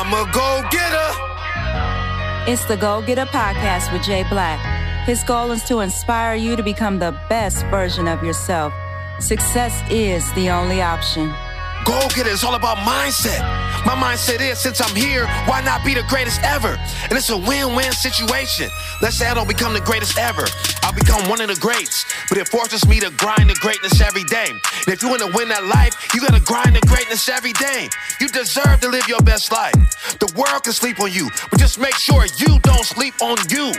I'm a go getter. It's the Go Getter Podcast with Jay Black. His goal is to inspire you to become the best version of yourself. Success is the only option. Go getter is all about mindset. My mindset is since I'm here, why not be the greatest ever? And it's a win win situation. Let's say I don't become the greatest ever. I'll become one of the greats. But it forces me to grind the greatness every day. And if you want to win that life, you got to grind the greatness every day. You deserve to live your best life. The world can sleep on you, but just make sure you don't sleep on you.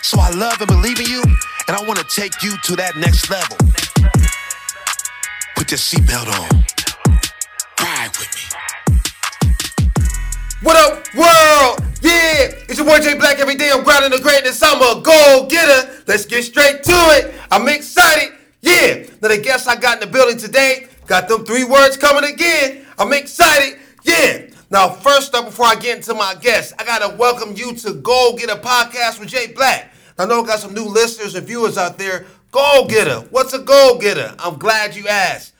So I love and believe in you, and I want to take you to that next level. Put your seatbelt on. What up, world? Yeah, it's your boy Jay Black every day. I'm grinding the greatness. I'm a goal getter. Let's get straight to it. I'm excited. Yeah. Now the guests I got in the building today got them three words coming again. I'm excited. Yeah. Now, first up, before I get into my guests, I gotta welcome you to Goal Getter Podcast with Jay Black. I know I got some new listeners and viewers out there. Goal Getter. What's a goal getter? I'm glad you asked.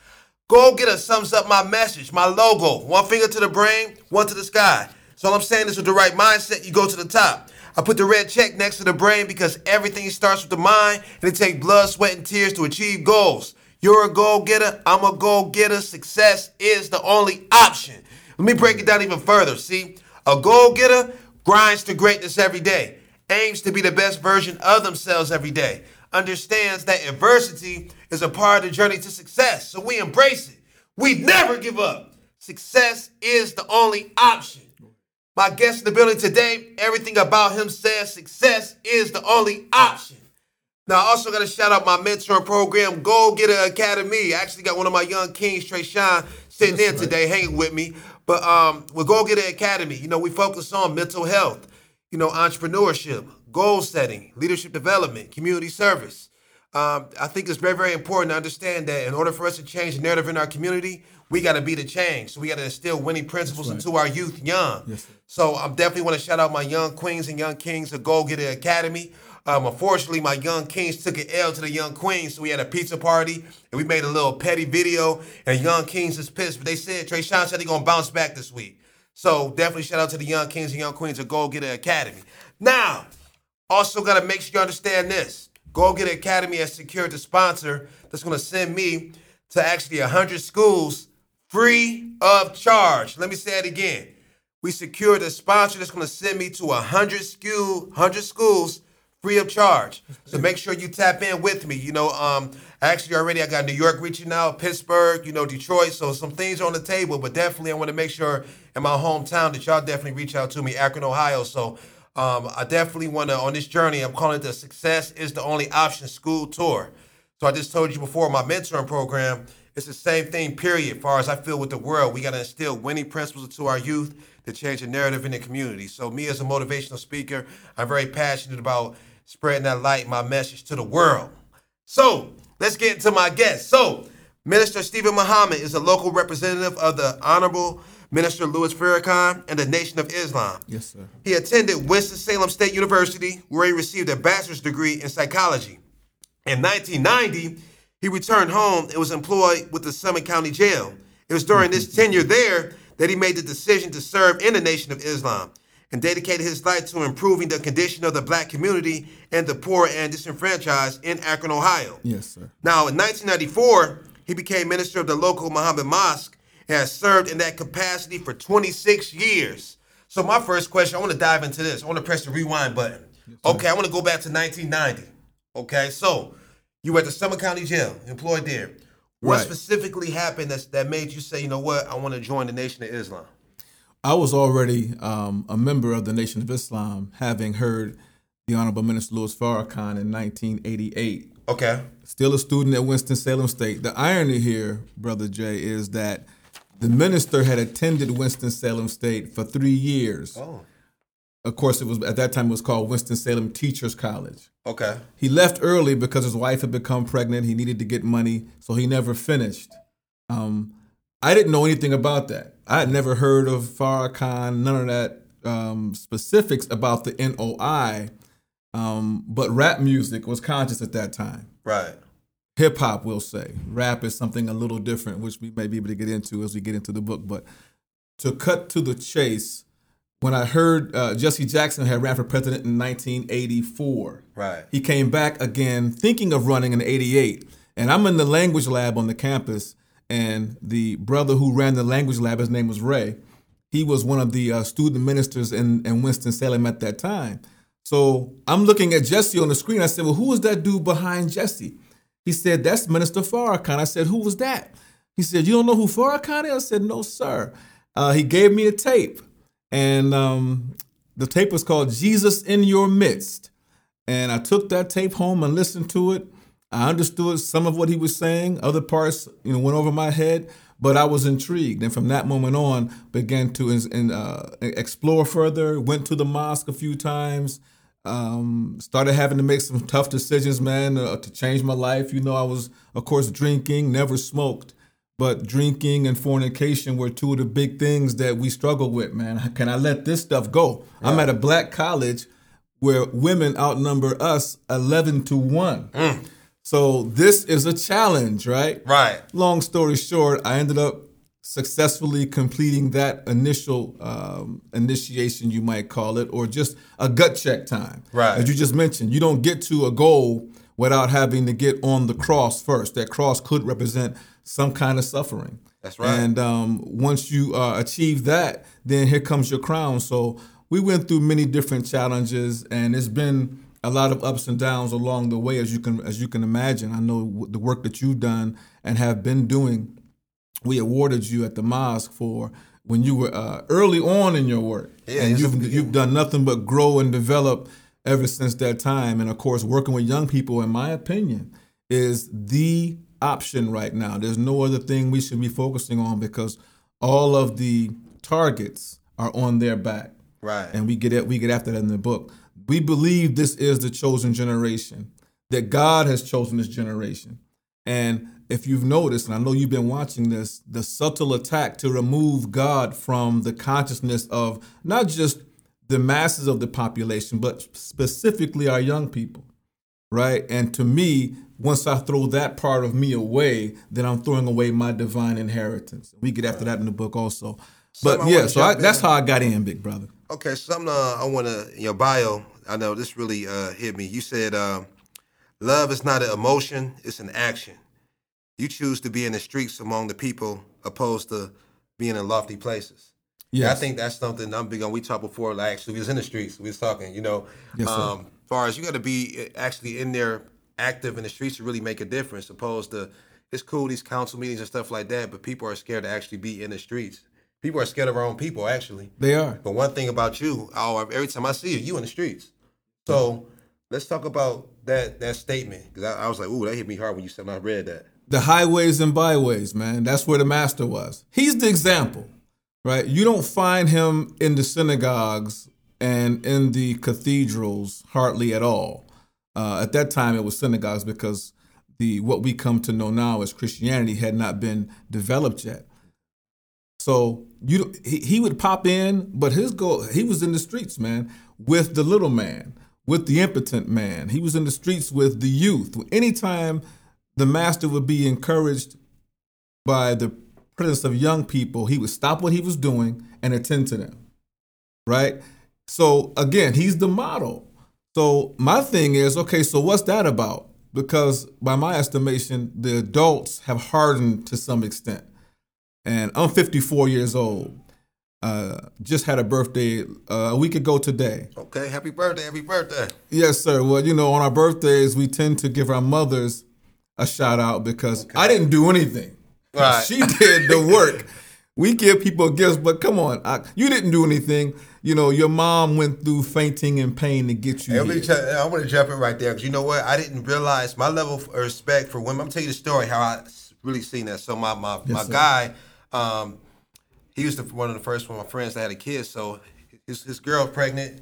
Go get Getter sums up my message, my logo. One finger to the brain, one to the sky. So all I'm saying is with the right mindset, you go to the top. I put the red check next to the brain because everything starts with the mind and it takes blood, sweat, and tears to achieve goals. You're a goal getter, I'm a goal getter. Success is the only option. Let me break it down even further. See, a goal getter grinds to greatness every day, aims to be the best version of themselves every day, understands that adversity is a part of the journey to success. So we embrace it. We never give up. Success is the only option. My guest in the building today, everything about him says success is the only option. Now, I also got to shout out my mentoring program, Go Get Getter Academy. I actually got one of my young kings, Trey Sean, sitting there today hanging with me. But um, with Goal Getter Academy, you know, we focus on mental health, you know, entrepreneurship, goal setting, leadership development, community service. Um, I think it's very, very important to understand that in order for us to change the narrative in our community, we got to be the change. So we got to instill winning principles into our youth young. Yes. So I'm definitely want to shout out my young queens and young kings of Goal Getter Academy. Um, unfortunately, my young kings took an L to the young queens, so we had a pizza party and we made a little petty video. And young kings is pissed, but they said Trey Sean said they're gonna bounce back this week. So definitely shout out to the young kings and young queens of Goal Getter Academy. Now, also got to make sure you understand this. Go Get Academy has secured the sponsor that's going to send me to actually 100 schools free of charge. Let me say it again. We secured a sponsor that's going to send me to 100 school, 100 schools free of charge. So make sure you tap in with me. You know, um, actually already I got New York reaching out, Pittsburgh, you know, Detroit. So some things are on the table, but definitely I want to make sure in my hometown that y'all definitely reach out to me, Akron, Ohio. So um, I definitely want to, on this journey, I'm calling it the Success is the Only Option School Tour. So I just told you before, my mentoring program, it's the same thing, period. Far as I feel with the world, we got to instill winning principles into our youth to change the narrative in the community. So me as a motivational speaker, I'm very passionate about spreading that light, my message to the world. So let's get into my guest. So Minister Stephen Muhammad is a local representative of the Honorable Minister Louis Farrakhan and the Nation of Islam. Yes, sir. He attended Winston-Salem State University, where he received a bachelor's degree in psychology. In 1990, he returned home and was employed with the Summit County Jail. It was during this mm-hmm. tenure there that he made the decision to serve in the Nation of Islam and dedicated his life to improving the condition of the black community and the poor and disenfranchised in Akron, Ohio. Yes, sir. Now, in 1994, he became minister of the local Muhammad Mosque has served in that capacity for 26 years. So, my first question, I want to dive into this. I want to press the rewind button. Okay, I want to go back to 1990. Okay, so you were at the Summit County Jail, employed there. What Right. specifically happened that's, that made you say, you know what, I want to join the Nation of Islam? I was already um, a member of the Nation of Islam, having heard the Honorable Minister Louis Farrakhan in 1988. Okay. Still a student at Winston-Salem State. The irony here, Brother Jay, is that the minister had attended Winston-Salem State for three years. Oh, Of course, it was at that time it was called Winston-Salem Teachers College. okay. He left early because his wife had become pregnant. He needed to get money, so he never finished. Um, I didn't know anything about that. I had never heard of Farrakhan, none of that um, specifics about the NOI. Um, but rap music was conscious at that time. Right. Hip hop, we'll say. Rap is something a little different, which we may be able to get into as we get into the book. But to cut to the chase, when I heard uh, Jesse Jackson had ran for president in 1984. Right. He came back again, thinking of running in '88, and I'm in the language lab on the campus, and the brother who ran the language lab, his name was Ray. He was one of the uh, student ministers in, in Winston Salem at that time. So I'm looking at Jesse on the screen. I said, "Well, who is that dude behind Jesse?" He said, "That's Minister Farrakhan." I said, "Who was that?" He said, "You don't know who Farrakhan is?" I said, "No, sir." Uh, he gave me a tape, and um, the tape was called "Jesus in Your Midst." And I took that tape home and listened to it. I understood some of what he was saying. Other parts, you know, went over my head, but I was intrigued. And from that moment on, began to uh, explore further. Went to the mosque a few times. Um, started having to make some tough decisions, man, uh, to change my life. You know, I was, of course, drinking. Never smoked, but drinking and fornication were two of the big things that we struggle with, man. Can I let this stuff go? I'm at a black college where women outnumber us 11 to 1. So this is a challenge, right? Right. Long story short, I ended up successfully completing that initial um, initiation, you might call it, or just a gut check time. Right. As you just mentioned, you don't get to a goal without having to get on the cross first. That cross could represent some kind of suffering. That's right. And um, once you uh, achieve that, then here comes your crown. So we went through many different challenges, and it's been a lot of ups and downs along the way, as you can as you can imagine. I know the work that you've done and have been doing. We awarded you at the mosque for when you were uh, early on in your work, Yeah, and you've you've done nothing but grow and develop ever since that time. And of course, working with young people, in my opinion, is the option right now. There's no other thing we should be focusing on because all of the targets are on their back. Right. And we get it, we get after that in the book. We believe this is the chosen generation, that God has chosen this generation. And if you've noticed, and I know you've been watching this, the subtle attack to remove God from the consciousness of not just the masses of the population, but specifically our young people, right? And to me, once I throw that part of me away, then I'm throwing away my divine inheritance. We get after that in the book also. But Something yeah, wanna so I, that's how I got in, big brother. Okay, something uh, I want to in your bio. I know this really uh, hit me. You said uh, love is not an emotion; it's an action. You choose to be in the streets among the people, opposed to being in lofty places. Yeah, I think that's something I'm big on. We talked before. Like, actually, we was in the streets. We was talking. You know, Yes, sir. um, as far as you got to be uh, actually in there, active in the streets to really make a difference. Opposed to it's cool these council meetings and stuff like that, but people are scared to actually be in the streets. People are scared of our own people. Actually, They are. but one thing about you, oh, every time I see you, you in the streets. So let's talk about that that statement because I, I was like, ooh, that hit me hard when you said when I read that. the highways and byways, man. That's where the master was. He's the example, right? You don't find him in the synagogues and in the cathedrals hardly at all. Uh, at that time, it was synagogues because the what we come to know now as Christianity had not been developed yet. So you he, he would pop in, but his goal he was in the streets, man, with the little man, with the impotent man. He was in the streets with the youth. Anytime the master would be encouraged by the presence of young people, he would stop what he was doing and attend to them. Right? So again, he's the model. So my thing is, okay, so what's that about? Because by my estimation, the adults have hardened to some extent and I'm 54 years old. Uh, just had a birthday uh, a week ago today. Okay, happy birthday, happy birthday. Yes, sir. Well, you know, on our birthdays, we tend to give our mothers a shout out because I didn't do anything. Right. She did the work. we give people gifts, but come on, I, you didn't do anything. You know, your mom went through fainting and pain to get you Hey, here. I want to jump in right there because you know what? I didn't realize my level of respect for women. I'm telling you the story how I really seen that. So my my, my sir. guy, um, he was the, one of the first one of my friends that had a kid. So his his girl pregnant.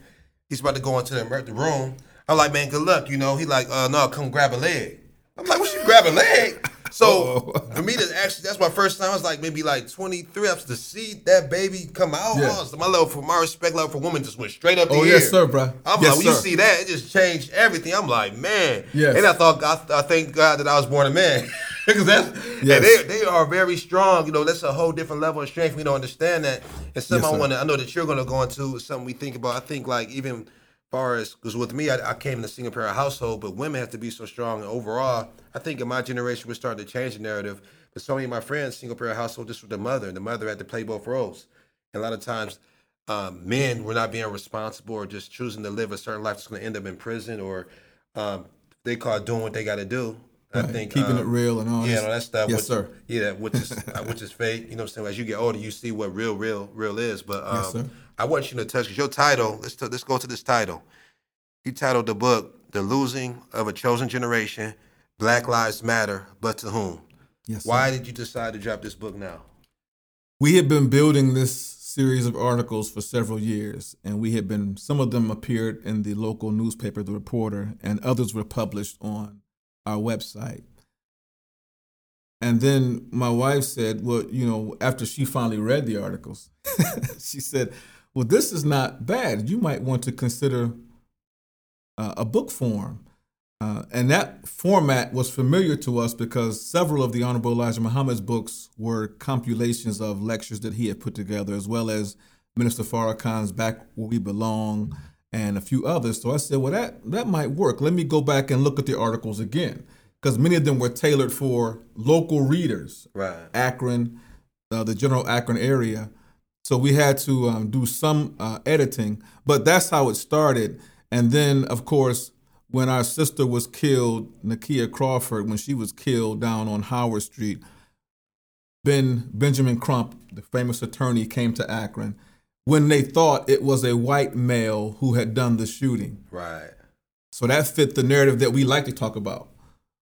He's about to go into the, the room. I'm like, man, good luck. You know, he like, uh, no, come grab a leg. I'm like, what you grab a leg? So for me to actually, that's my first time. I was like maybe like 23 after to see that baby come out. Yeah. oh, so my level for my respect level for women just went straight up. Oh, yes, air. sir, bro. I'm Yes, like, when you see that, it just changed everything. I'm like, man. Yes. And I thought, I, I thank God that I was born a man. Because that's Yes. they they are very strong. You know, that's a whole different level of strength. We don't understand that. And something Yes, I want to. I know that you're going to go into something we think about. I think like even far as because with me, I, I came in a single parent household, but women have to be so strong. And overall, I think in my generation, we're starting to change the narrative. But so many of my friends, single parent household, just with the mother, and the mother had to play both roles. And a lot of times, um, men were not being responsible or just choosing to live a certain life that's going to end up in prison or um, they call it doing what they got to do. I think keeping um, it real and all yeah, no, that stuff. Yes, which, sir. Yeah, which is which is fake. You know what I'm saying? As you get older, you see what real, real, real is. But um, Yes, sir. I want you to touch because your title. Let's t- let's go to this title. You titled the book "The Losing of a Chosen Generation: Black Lives Matter, but to whom?" Yes. sir. Why did you decide to drop this book now? We had been building this series of articles for several years, and we had been, some of them appeared in the local newspaper, The Reporter, and others were published on our website. And then my wife said, Well, you know, after she finally read the articles, she said, Well, this is not bad. You might want to consider uh, a book form. Uh, and that format was familiar to us because several of the Honorable Elijah Muhammad's books were compilations of lectures that he had put together, as well as Minister Farrakhan's Back Where We Belong and a few others. So I said, well, that, that might work. Let me go back and look at the articles again because many of them were tailored for local readers, Right. Akron, uh, the general Akron area. So we had to um, do some uh, editing, but that's how it started. And then, of course, when our sister was killed, Nakia Crawford, when she was killed down on Howard Street, Ben Benjamin Crump, the famous attorney, came to Akron when they thought it was a white male who had done the shooting. Right. So that fit the narrative that we like to talk about.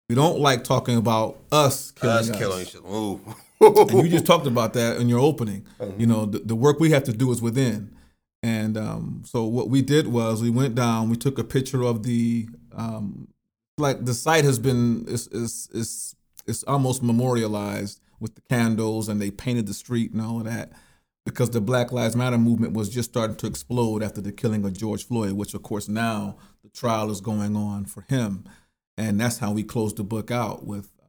We don't like talking about us killing Us us. killing each other. And you just talked about that in your opening. You know, the, the work we have to do is within. And um, so what we did was we went down, we took a picture of the, um, like the site has been, is is is it's almost memorialized with the candles and they painted the street and all of that because the Black Lives Matter movement was just starting to explode after the killing of George Floyd, which of course now the trial is going on for him. And that's how we closed the book out with uh,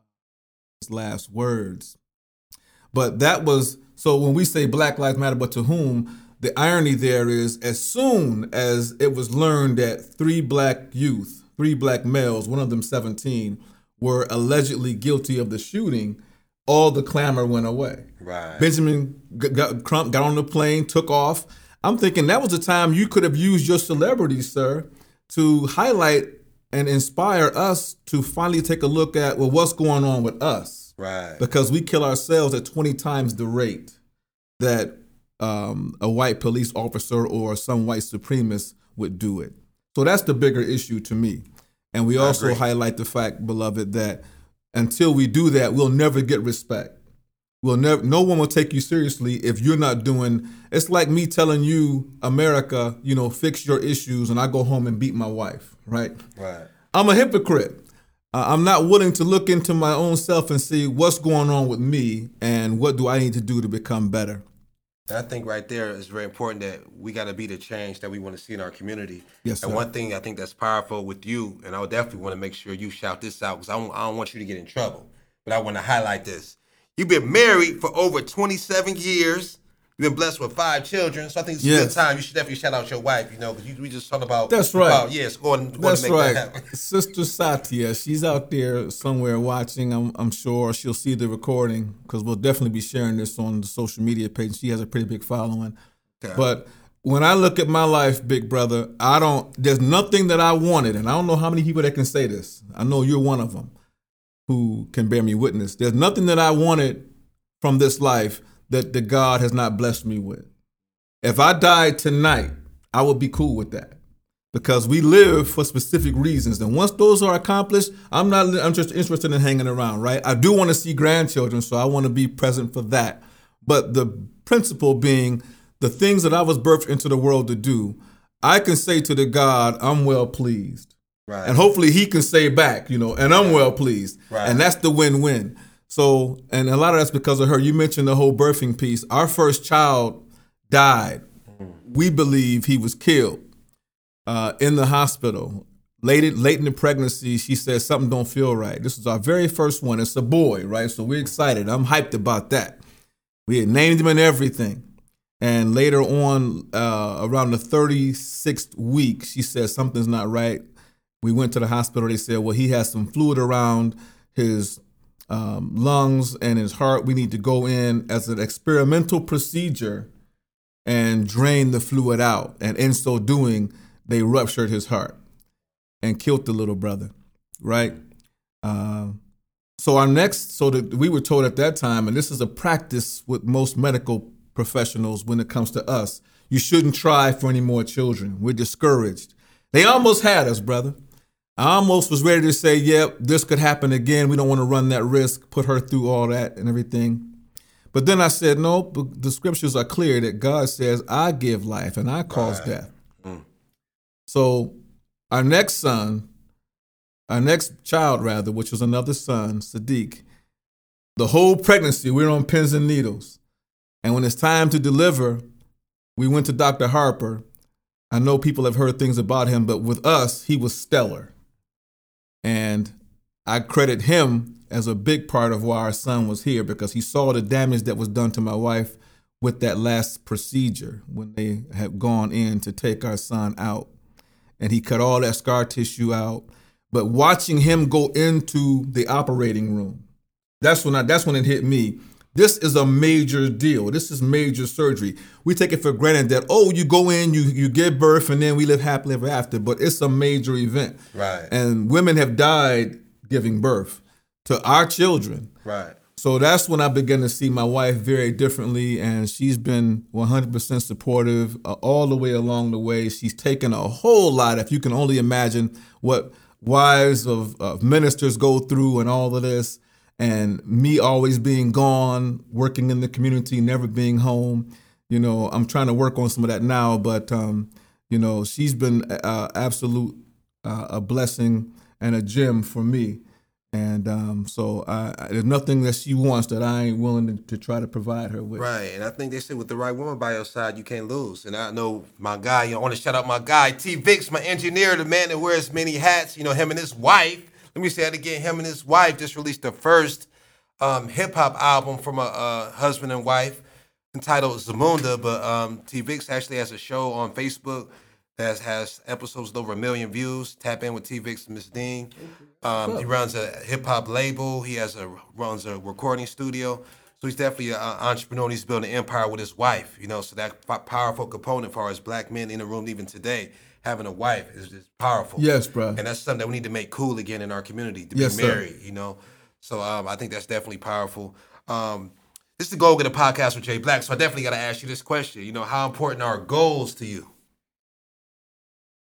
his last words. But that was so when we say Black Lives Matter, but to whom? The irony there is as soon as it was learned that three black youth, three black males, one of them 17, were allegedly guilty of the shooting, all the clamor went away. Right. Benjamin g- got, Crump got on the plane, took off. I'm thinking that was the time you could have used your celebrity, sir, to highlight and inspire us to finally take a look at well, what's going on with us Right. because we kill ourselves at 20 times the rate that um, a white police officer or some white supremacist would do it. So that's the bigger issue to me. And we also agree. highlight the fact, beloved, that until we do that, we'll never get respect. We'll never. No one will take you seriously if you're not doing. It's like me telling you, America, you know, fix your issues, and I go home and beat my wife, right? Right. I'm a hypocrite. Uh, I'm not willing to look into my own self and see what's going on with me and what do I need to do to become better. And I think right there is very important that we got to be the change that we want to see in our community. Yes, sir. And one thing I think that's powerful with you, and I would definitely want to make sure you shout this out because I don't, I don't want you to get in trouble, but I want to highlight this. You've been married for over 27 years. You've been blessed with five children, so I think it's a good time. You should definitely shout out your wife, you know, because we just talked about. That's right. About, yes, going, going That's to make right. that happen. Sister Satya, she's out there somewhere watching. I'm, I'm sure she'll see the recording because we'll definitely be sharing this on the social media page. She has a pretty big following. Okay. But when I look at my life, big brother, I don't, there's nothing that I wanted. And I don't know how many people that can say this. I know you're one of them who can bear me witness. There's nothing that I wanted from this life that the God has not blessed me with. If I died tonight, I would be cool with that because we live for specific reasons. And once those are accomplished, I'm not I'm just interested in hanging around, right? I do want to see grandchildren, so I want to be present for that. But the principle being the things that I was birthed into the world to do, I can say to the God, I'm well pleased. Right. And hopefully he can say back, you know, and I'm well pleased. Right. And that's the win-win. So, and a lot of that's because of her. You mentioned the whole birthing piece. Our first child died. We believe he was killed uh, in the hospital. late, late in the pregnancy, she said something don't feel right. This is our very first one. It's a boy, right? So we're excited. I'm hyped about that. We had named him and everything. And later on, uh, around the 36th week, she said something's not right. We went to the hospital. They said, well, he has some fluid around his um, lungs and his heart. We need to go in as an experimental procedure and drain the fluid out. And in so doing, they ruptured his heart and killed the little brother, right? Uh, so our next, so that we were told at that time, and this is a practice with most medical professionals when it comes to us, you shouldn't try for any more children. We're discouraged. They almost had us, brother. I almost was ready to say, yep, this could happen again. We don't want to run that risk, put her through all that and everything. But then I said, no, the scriptures are clear that God says, I give life and I cause right. death. Mm. So our next son, our next child, rather, which was another son, Sadiq, the whole pregnancy, we were on pins and needles. And when it's time to deliver, we went to Dr. Harper. I know people have heard things about him, but with us, he was stellar. And I credit him as a big part of why our son was here because he saw the damage that was done to my wife with that last procedure when they had gone in to take our son out. And he cut all that scar tissue out. But watching him go into the operating room, that's when I, that's when it hit me. This is a major deal. This is major surgery. We take it for granted that oh, you go in, you you give birth, and then we live happily ever after. But it's a major event, right? And women have died giving birth to our children, right? So that's when I began to see my wife very differently, and she's been 100% supportive uh, all the way along the way. She's taken a whole lot, if you can only imagine what wives of, of ministers go through and all of this and me always being gone, working in the community, never being home. You know, I'm trying to work on some of that now, but um, you know, she's been uh, absolute uh, a blessing and a gem for me. And um, so I, I, there's nothing that she wants that I ain't willing to, to, try to provide her with. Right, and I think they said with the right woman by your side, you can't lose. And I know my guy. You know, I want to shout out my guy T Vix, my engineer, the man that wears many hats. You know, him and his wife let me say that again. Him and his wife just released the first um, hip hop album from a, a, husband and wife entitled Zamunda. But um, T Vix actually has a show on Facebook that has episodes with over a million views. Tap in with T Vix and Miss Dean. Um, he runs a hip hop label. He has a runs a recording studio. So he's definitely an entrepreneur. He's building an empire with his wife. You know, so that powerful component for us black men in the room even today having a wife is just powerful. Yes, bro. And that's something that we need to make cool again in our community to yes, be married. Sir. You know, so um, I think that's definitely powerful. Um, this is the Goal Getter podcast with Jay Black. So I definitely got to ask you this question. You know, how important are goals to you?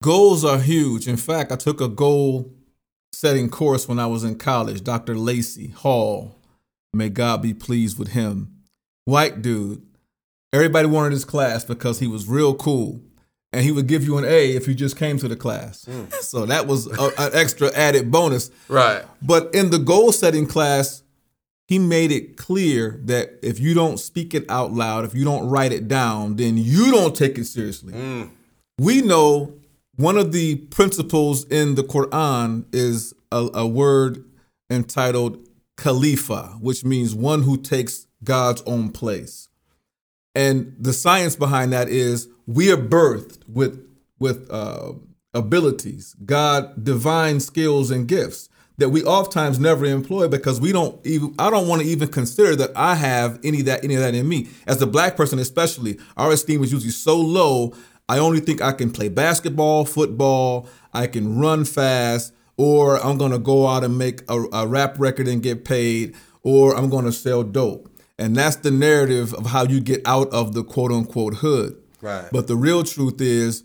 Goals are huge. In fact, I took a goal setting course when I was in college. Dr. Lacey Hall, may God be pleased with him. White dude. Everybody wanted his class because he was real cool and he would give you an A if you just came to the class. Mm. So that was a, an extra added bonus. Right. But in the goal setting class, he made it clear that if you don't speak it out loud, if you don't write it down, then you don't take it seriously. Mm. We know one of the principles in the Quran is a, a word entitled Khalifa, which means one who takes God's own place. And the science behind that is we are birthed with with uh, abilities, God, divine skills and gifts that we oftentimes never employ because we don't even I don't want to even consider that I have any of that any of that in me. As a black person especially, our esteem is usually so low, I only think I can play basketball, football, I can run fast, or I'm going to go out and make a, a rap record and get paid, or I'm going to sell dope. And that's the narrative of how you get out of the quote unquote hood. Right. But the real truth is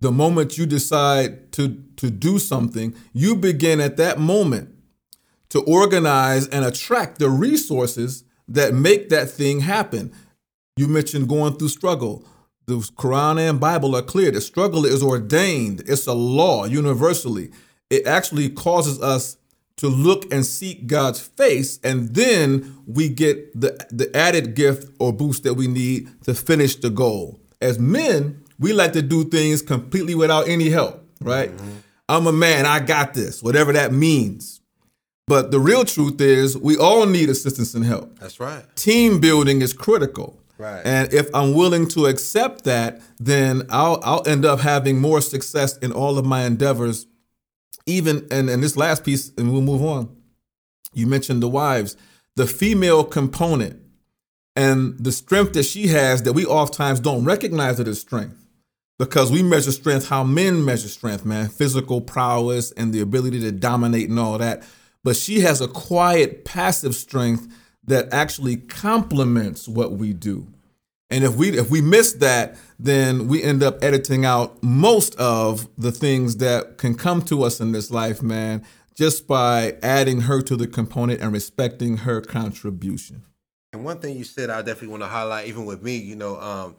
the moment you decide to to do something, you begin at that moment to organize and attract the resources that make that thing happen. You mentioned going through struggle. The Quran and Bible are clear. The struggle is ordained. It's a law universally. It actually causes us to look and seek God's face, and then we get the, the added gift or boost that we need to finish the goal. As men, we like to do things completely without any help, right? Mm-hmm. I'm a man, I got this, whatever that means. But the real truth is, we all need assistance and help. That's right. Team building is critical. Right. And if I'm willing to accept that, then I'll I'll end up having more success in all of my endeavors. Even and, and this last piece, and we'll move on. You mentioned the wives, the female component and the strength that she has that we oftentimes don't recognize it as strength because we measure strength how men measure strength, man, physical prowess and the ability to dominate and all that. But she has a quiet, passive strength that actually complements what we do. And if we if we miss that, then we end up editing out most of the things that can come to us in this life, man, just by adding her to the component and respecting her contribution. And one thing you said, I definitely want to highlight, even with me, you know, um,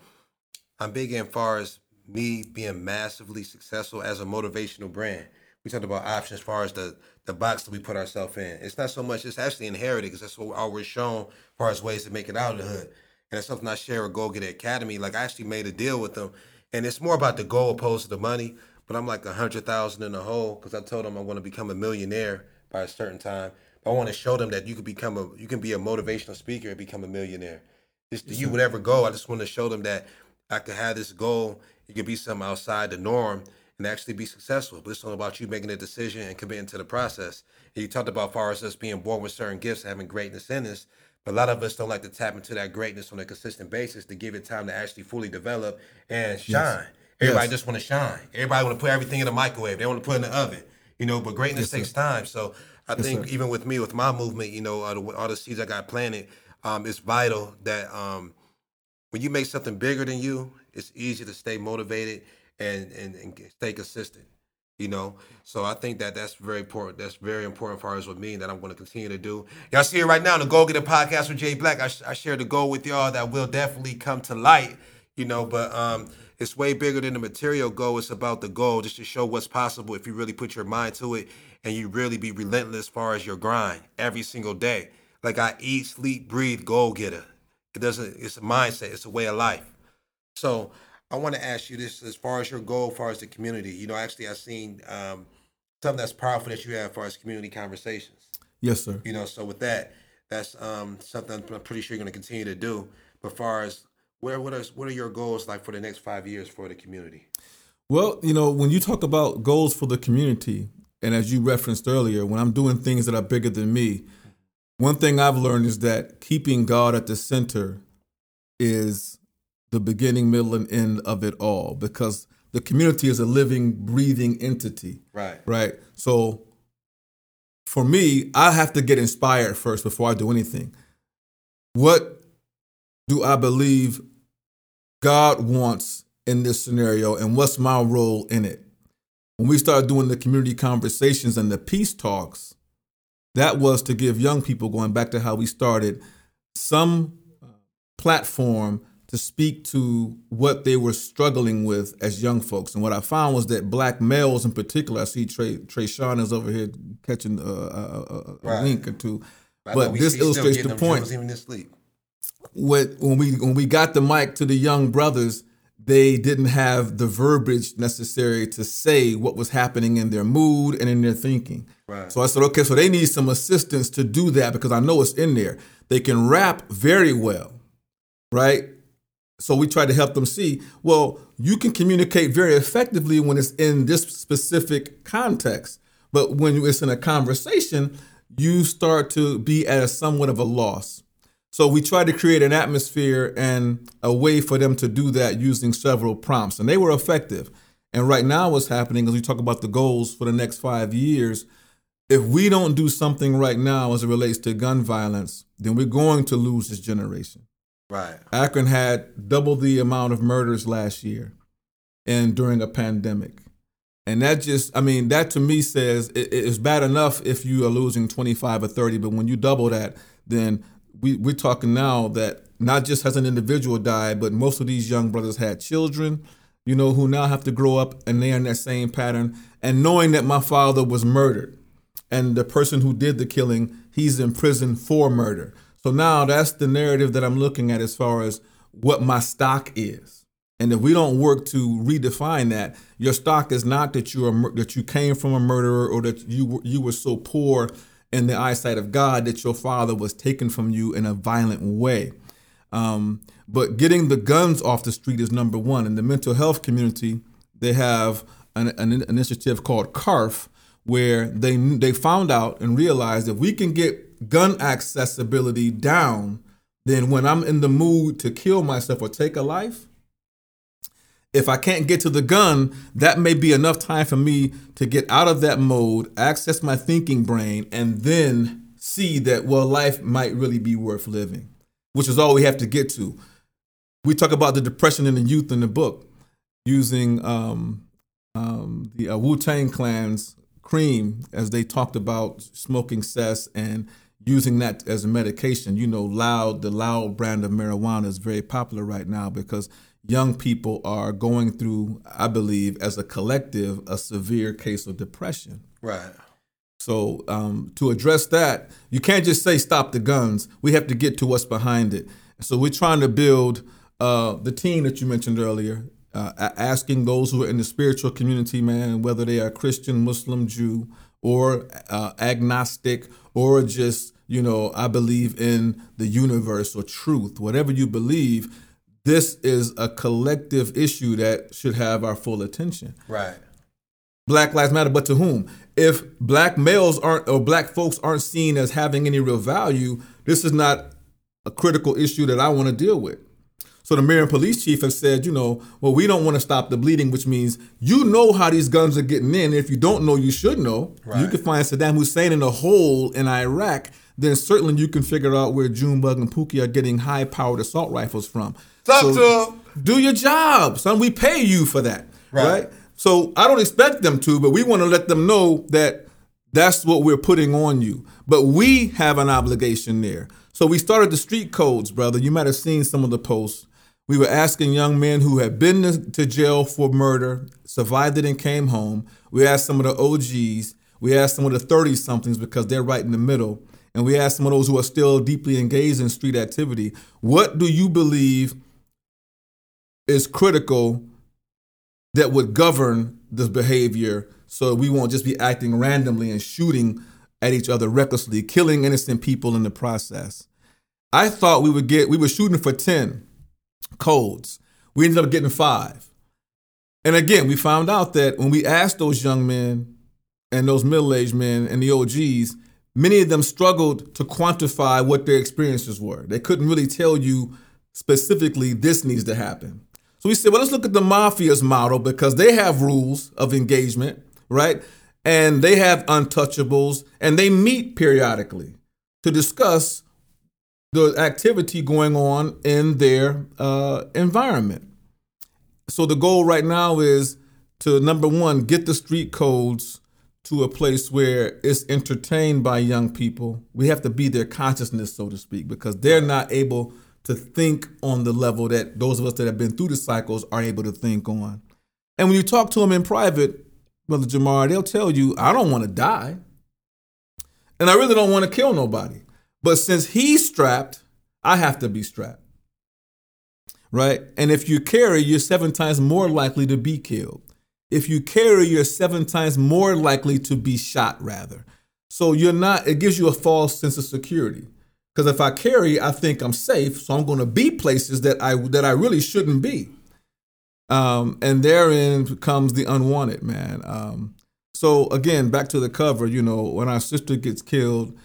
I'm big in far as me being massively successful as a motivational brand. We talked about options as far as the the box that we put ourselves in. It's not so much; it's actually inherited because that's what we're shown as far as ways to make it out of the hood. And it's something I share with Go Get Academy. Like I actually made a deal with them, and it's more about the goal opposed to the money. But I'm like a hundred thousand in the hole because I told them I want to become a millionaire by a certain time. But I want to show them that you can become a you can be a motivational speaker and become a millionaire. Just to you would ever go. I just want to show them that I could have this goal. It could be something outside the norm and actually be successful. But it's all about you making a decision and committing to the process. And you talked about far as us being born with certain gifts, having greatness in us. But a lot of us don't like to tap into that greatness on a consistent basis to give it time to actually fully develop and shine. Everybody Yes. just want to shine. Everybody want to put everything in the microwave. They want to put it in the oven. You know, but greatness takes time. So I think even with me, with my movement, you know, all the, all the seeds I got planted, um, it's vital that um, when you make something bigger than you, it's easy to stay motivated and, and, and stay consistent. You know, so I think that that's very important. That's very important far as with me that I'm going to continue to do. Y'all see it right now, the Go Get a podcast with Jay Black. I, sh- I share the goal with y'all that will definitely come to light. You know, but um, it's way bigger than the material goal. It's about the goal, just to show what's possible if you really put your mind to it and you really be relentless as far as your grind every single day. Like I eat, sleep, breathe, goal getter. It doesn't. It's a mindset. It's a way of life. So I want to ask you this: as far as your goal, as far as the community, you know, actually, I've seen um, something that's powerful that you have as far as community conversations. Yes, sir. You know, so with that, that's um, something I'm pretty sure you're going to continue to do. But far as where what are what are your goals like for the next five years for the community? Well, you know, when you talk about goals for the community, and as you referenced earlier, when I'm doing things that are bigger than me, one thing I've learned is that keeping God at the center is the beginning, middle, and end of it all because the community is a living, breathing entity. Right. Right. So for me, I have to get inspired first before I do anything. What do I believe God wants in this scenario and what's my role in it? When we started doing the community conversations and the peace talks, that was to give young people, going back to how we started, some uh, platform to speak to what they were struggling with as young folks. And what I found was that black males in particular, I see Trey, Trey Sean is over here catching a, a, a, a Right. wink or two. Know But this illustrates the point even sleep. when when we when we got the mic to the young brothers, they didn't have the verbiage necessary to say what was happening in their mood and in their thinking. Right. So I said, okay, so they need some assistance to do that because I know it's in there. They can rap very well, right? So we tried to help them see, well, you can communicate very effectively when it's in this specific context. But when it's in a conversation, you start to be at a somewhat of a loss. So we tried to create an atmosphere and a way for them to do that using several prompts, and they were effective. And right now, what's happening as we talk about the goals for the next five years, if we don't do something right now as it relates to gun violence, then we're going to lose this generation. Right. Akron had double the amount of murders last year and during a pandemic. And that just, I mean, that to me says it, it's bad enough if you are losing 25 or 30, but when you double that, then we, we're talking now that not just has an individual died, but most of these young brothers had children, you know, who now have to grow up and they're in that same pattern. And knowing that my father was murdered and the person who did the killing, he's in prison for murder. So now that's the narrative that I'm looking at as far as what my stock is. And if we don't work to redefine that, your stock is not that you are that you came from a murderer or that you you were so poor in the eyesight of God that your father was taken from you in a violent way. Um, but getting the guns off the street is number one. In the mental health community, they have an, an initiative called CARF, where they they found out and realized if we can get gun accessibility down, then when I'm in the mood to kill myself or take a life, if I can't get to the gun, that may be enough time for me to get out of that mode, access my thinking brain, and then see that, well, life might really be worth living, which is all we have to get to. We talk about the depression in the youth in the book using um, um, the uh, Wu Tang Clan's cream as they talked about smoking cess and using that as a medication. You know, loud, the loud brand of marijuana is very popular right now because young people are going through, I believe, as a collective, a severe case of depression. Right. So um, to address that, you can't just say stop the guns. We have to get to what's behind it. So we're trying to build uh, the team that you mentioned earlier, uh, asking those who are in the spiritual community, man, whether they are Christian, Muslim, Jew, or uh, agnostic, or just you know, I believe in the universe or truth, whatever you believe this is a collective issue that should have our full attention. Right. Black Lives Matter, but to whom? If black males aren't or black folks aren't seen as having any real value, this is not a critical issue that I want to deal with. So the mayor and police chief have said, you know, well, we don't want to stop the bleeding, which means you know how these guns are getting in. If you don't know, you should know. Right. You can find Saddam Hussein in a hole in Iraq, then certainly you can figure out where Junebug and Pookie are getting high-powered assault rifles from. Talk so. Do your job, son. We pay you for that, right. right? So I don't expect them to, but we want to let them know that that's what we're putting on you. But we have an obligation there. So we started the street codes, brother. You might have seen some of the posts. We were asking young men who had been to jail for murder, survived it, and came home. We asked some of the OGs. We asked some of the 30 somethings because they're right in the middle. And we asked some of those who are still deeply engaged in street activity, what do you believe is critical that would govern this behavior so we won't just be acting randomly and shooting at each other recklessly, killing innocent people in the process. I thought we would get, we were shooting for 10 codes. We ended up getting five. And again, we found out that when we asked those young men and those middle aged men and the OGs, many of them struggled to quantify what their experiences were. They couldn't really tell you specifically, this needs to happen. So we said, well, let's look at the mafia's model because they have rules of engagement, right? And they have untouchables and they meet periodically to discuss the activity going on in their uh, environment. So the goal right now is to number one, get the street codes to a place where it's entertained by young people. We have to be their consciousness, so to speak, because they're not able to think on the level that those of us that have been through the cycles are able to think on. And when you talk to them in private, Brother Jamar, they'll tell you, I don't want to die. And I really don't want to kill nobody. But since he's strapped, I have to be strapped. Right? And if you carry, you're seven times more likely to be killed. If you carry, you're seven times more likely to be shot, rather. So you're not, it gives you a false sense of security. Because if I carry, I think I'm safe, so I'm going to be places that I that I really shouldn't be. Um, and therein comes the unwanted man. Um, so again, back to the cover. You know, when our sister gets killed,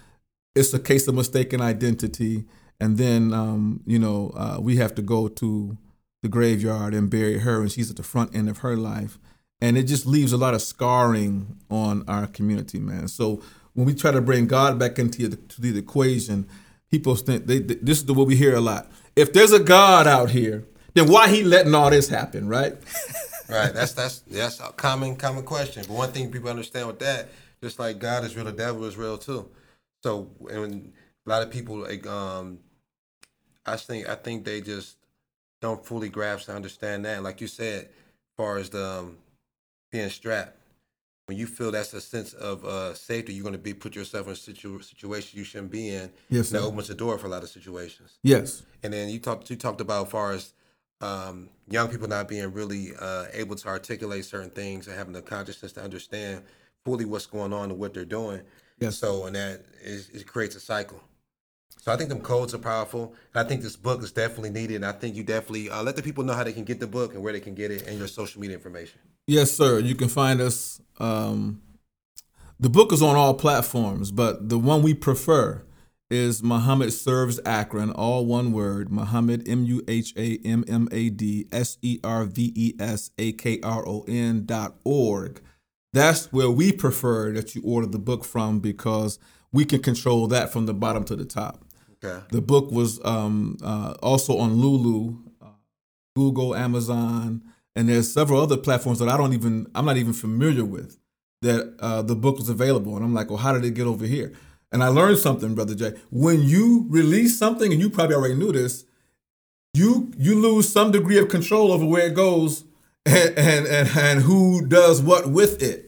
it's a case of mistaken identity, and then um, you know uh, we have to go to the graveyard and bury her, and she's at the front end of her life, and it just leaves a lot of scarring on our community, man. So when we try to bring God back into the, the equation people think they, this is what we hear a lot. If there's a God out here, then why he letting all this happen, right? right. That's that's that's a common common question. But one thing people understand with that, just like God is real, the devil is real too. So and a lot of people like um, I think I think they just don't fully grasp and understand that. Like you said, as far as the um, being strapped, when you feel that's a sense of uh, safety, you're going to be put yourself in a situ- situation you shouldn't be in. Yes, that opens the door for a lot of situations. Yes. And then you talked you talked about as far as um, young people not being really uh, able to articulate certain things and having the consciousness to understand fully what's going on and what they're doing. Yes. So, and that is, it creates a cycle. So I think them codes are powerful. And I think this book is definitely needed. And I think you definitely uh, let the people know how they can get the book and where they can get it and your social media information. Yes, sir. You can find us. Um, the book is on all platforms, but the one we prefer is Muhammad Serves Akron, all one word. Muhammad, M U H A M M A D S E R V E S A K R O N dot org. That's where we prefer that you order the book from because we can control that from the bottom to the top. Okay. The book was um, uh, also on Lulu, uh, Google, Amazon, and there's several other platforms that I don't even I'm not even familiar with that uh, the book was available. And I'm like, well, how did it get over here? And I learned something, brother Jay. When you release something, and you probably already knew this, you you lose some degree of control over where it goes and and and, and who does what with it.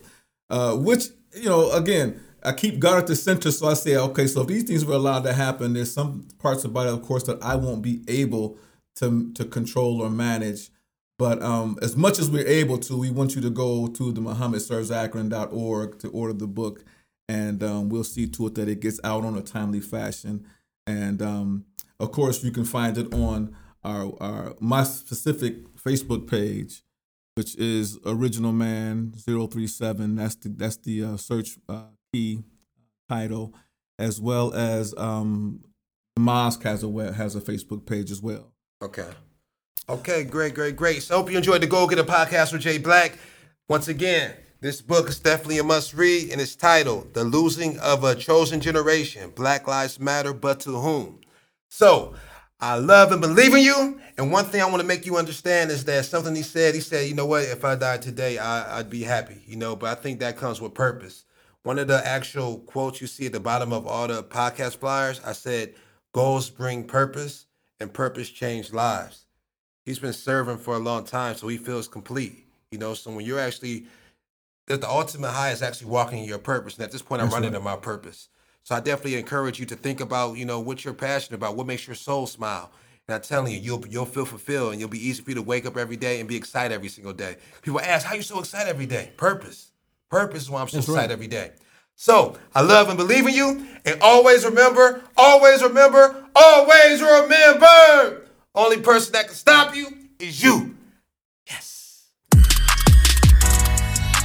Uh, which you know, again, I keep God at the center, so I say, okay, so if these things were allowed to happen, there's some parts about it, of course, that I won't be able to to control or manage. But um, as much as we're able to, we want you to go to the MuhammadServesAkron.org to order the book, and um, we'll see to it that it gets out on a timely fashion. And um, of course, you can find it on our, our my specific Facebook page, which is Original Man 037. That's the that's the uh, search uh, key title, as well as um, mosque has a web, has a Facebook page as well. Okay. Okay, great, great, great. So hope you enjoyed the Go Getter podcast with Jay Black. Once again, this book is definitely a must read, and it's titled The Losing of a Chosen Generation Black Lives Matter, but to whom? So I love and believe in you. And one thing I want to make you understand is that something he said, he said, you know what, if I died today, I, I'd be happy, you know, but I think that comes with purpose. One of the actual quotes you see at the bottom of all the podcast flyers, I said, goals bring purpose and purpose change lives he's been serving for a long time, so he feels complete. You know, so when you're actually that the ultimate high is actually walking in your purpose. And at this point, I'm running right. in my purpose. So I definitely encourage you to think about, you know, what you're passionate about, what makes your soul smile. And I'm telling you, you'll you'll feel fulfilled, and you'll be easy for you to wake up every day and be excited every single day. People ask, "How you so excited every day?" Purpose. Purpose is why I'm so That's excited right. every day. So I love and believe in you, and always remember, always remember, always remember. Only person that can stop you is you.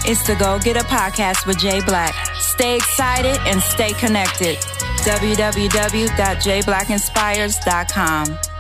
It's the Go Getter Podcast with Jay Black. Stay excited and stay connected. www.jblackinspires.com.